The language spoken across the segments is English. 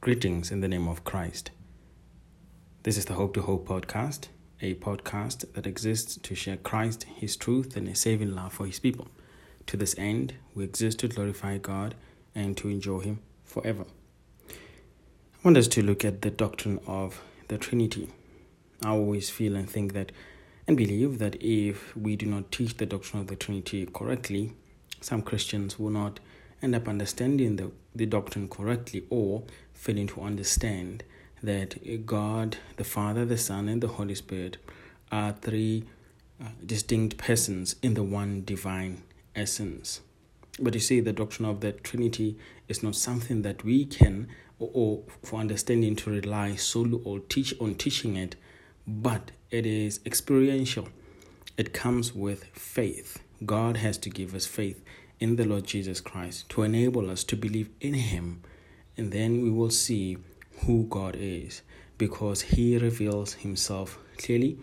Greetings in the name of Christ. This is the Hope to Hope podcast, a podcast that exists to share Christ, His truth, and His saving love for His people. To this end, we exist to glorify God and to enjoy Him forever. I want us to look at the doctrine of the Trinity. I always feel and think that and believe that if we do not teach the doctrine of the Trinity correctly, some Christians will not end up understanding the, the doctrine correctly or failing to understand that God, the Father, the Son, and the Holy Spirit are three uh, distinct persons in the one divine essence. But you see, the doctrine of the Trinity is not something that we can, or, or for understanding, to rely solely or teach on teaching it, but it is experiential. It comes with faith. God has to give us faith in the Lord Jesus Christ to enable us to believe in Him. And then we will see who God is because He reveals Himself clearly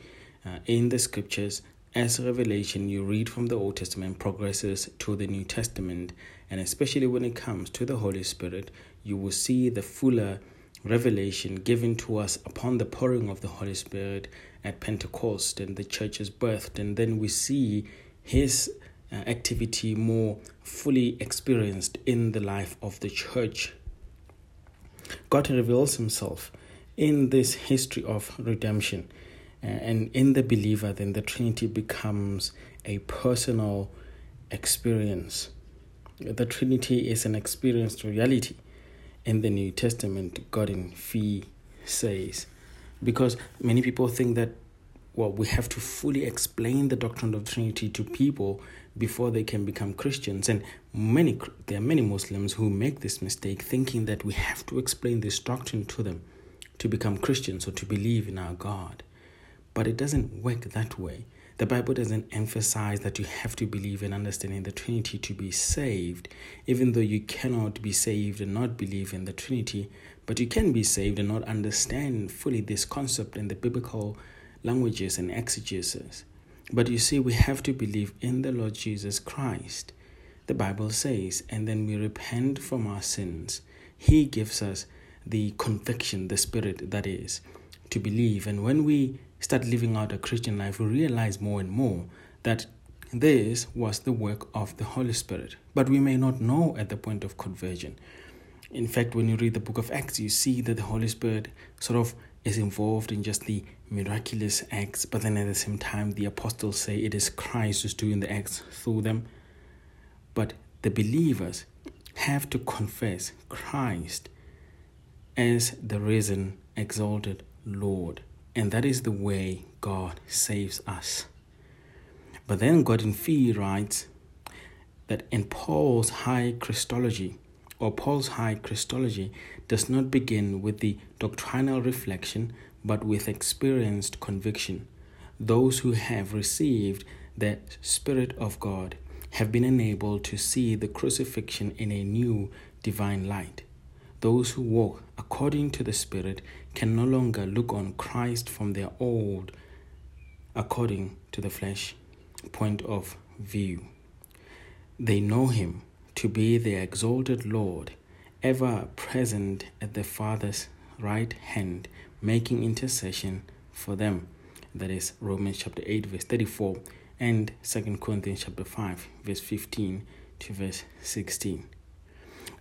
uh, in the scriptures. As revelation you read from the Old Testament progresses to the New Testament, and especially when it comes to the Holy Spirit, you will see the fuller revelation given to us upon the pouring of the Holy Spirit at Pentecost and the church is birthed, and then we see His uh, activity more fully experienced in the life of the church. God reveals himself in this history of redemption. Uh, and in the believer, then the Trinity becomes a personal experience. The Trinity is an experienced reality in the New Testament, Gordon Fee says. Because many people think that well, we have to fully explain the doctrine of the Trinity to people before they can become Christians. And many there are many Muslims who make this mistake thinking that we have to explain this doctrine to them to become Christians or to believe in our God. But it doesn't work that way. The Bible doesn't emphasize that you have to believe and understand in the Trinity to be saved, even though you cannot be saved and not believe in the Trinity, but you can be saved and not understand fully this concept in the biblical languages and exegesis. But you see, we have to believe in the Lord Jesus Christ. The Bible says, and then we repent from our sins. He gives us the conviction, the spirit that is, to believe. And when we start living out a Christian life, we realize more and more that this was the work of the Holy Spirit. But we may not know at the point of conversion. In fact, when you read the book of Acts, you see that the Holy Spirit sort of is involved in just the miraculous acts, but then at the same time, the apostles say it is Christ who's doing the acts through them. But the believers have to confess Christ as the risen, exalted Lord. And that is the way God saves us. But then Gordon Fee writes that in Paul's high Christology, or Paul's high Christology does not begin with the doctrinal reflection but with experienced conviction. Those who have received the Spirit of God have been enabled to see the crucifixion in a new divine light. Those who walk according to the Spirit can no longer look on Christ from their old, according to the flesh, point of view. They know Him to be the exalted Lord, ever present at the Father's right hand, making intercession for them. That is Romans chapter 8, verse 34, and 2 Corinthians chapter 5, verse 15 to verse 16.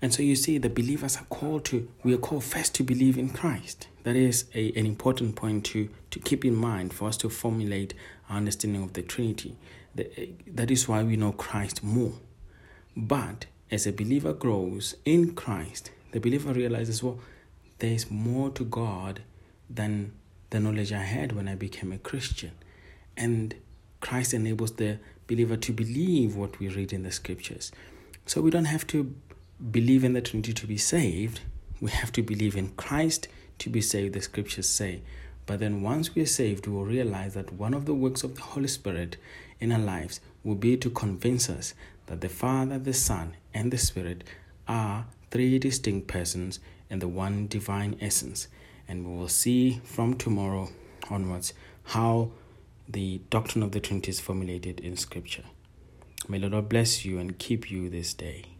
And so you see, the believers are called to, we are called first to believe in Christ. That is a, an important point to, to keep in mind for us to formulate our understanding of the Trinity. The, eh, that is why we know Christ more. But as a believer grows in Christ, the believer realizes, well, there is more to God than the knowledge I had when I became a Christian. And Christ enables the believer to believe what we read in the scriptures. So we don't have to believe in the Trinity to be saved. We have to believe in Christ to be saved, the scriptures say. But then once we are saved, we will realize that one of the works of the Holy Spirit in our lives will be to convince us that the Father, the Son, and the Spirit are three distinct persons in the one divine essence. And we will see from tomorrow onwards how the doctrine of the Trinity is formulated in Scripture. May the Lord bless you and keep you this day.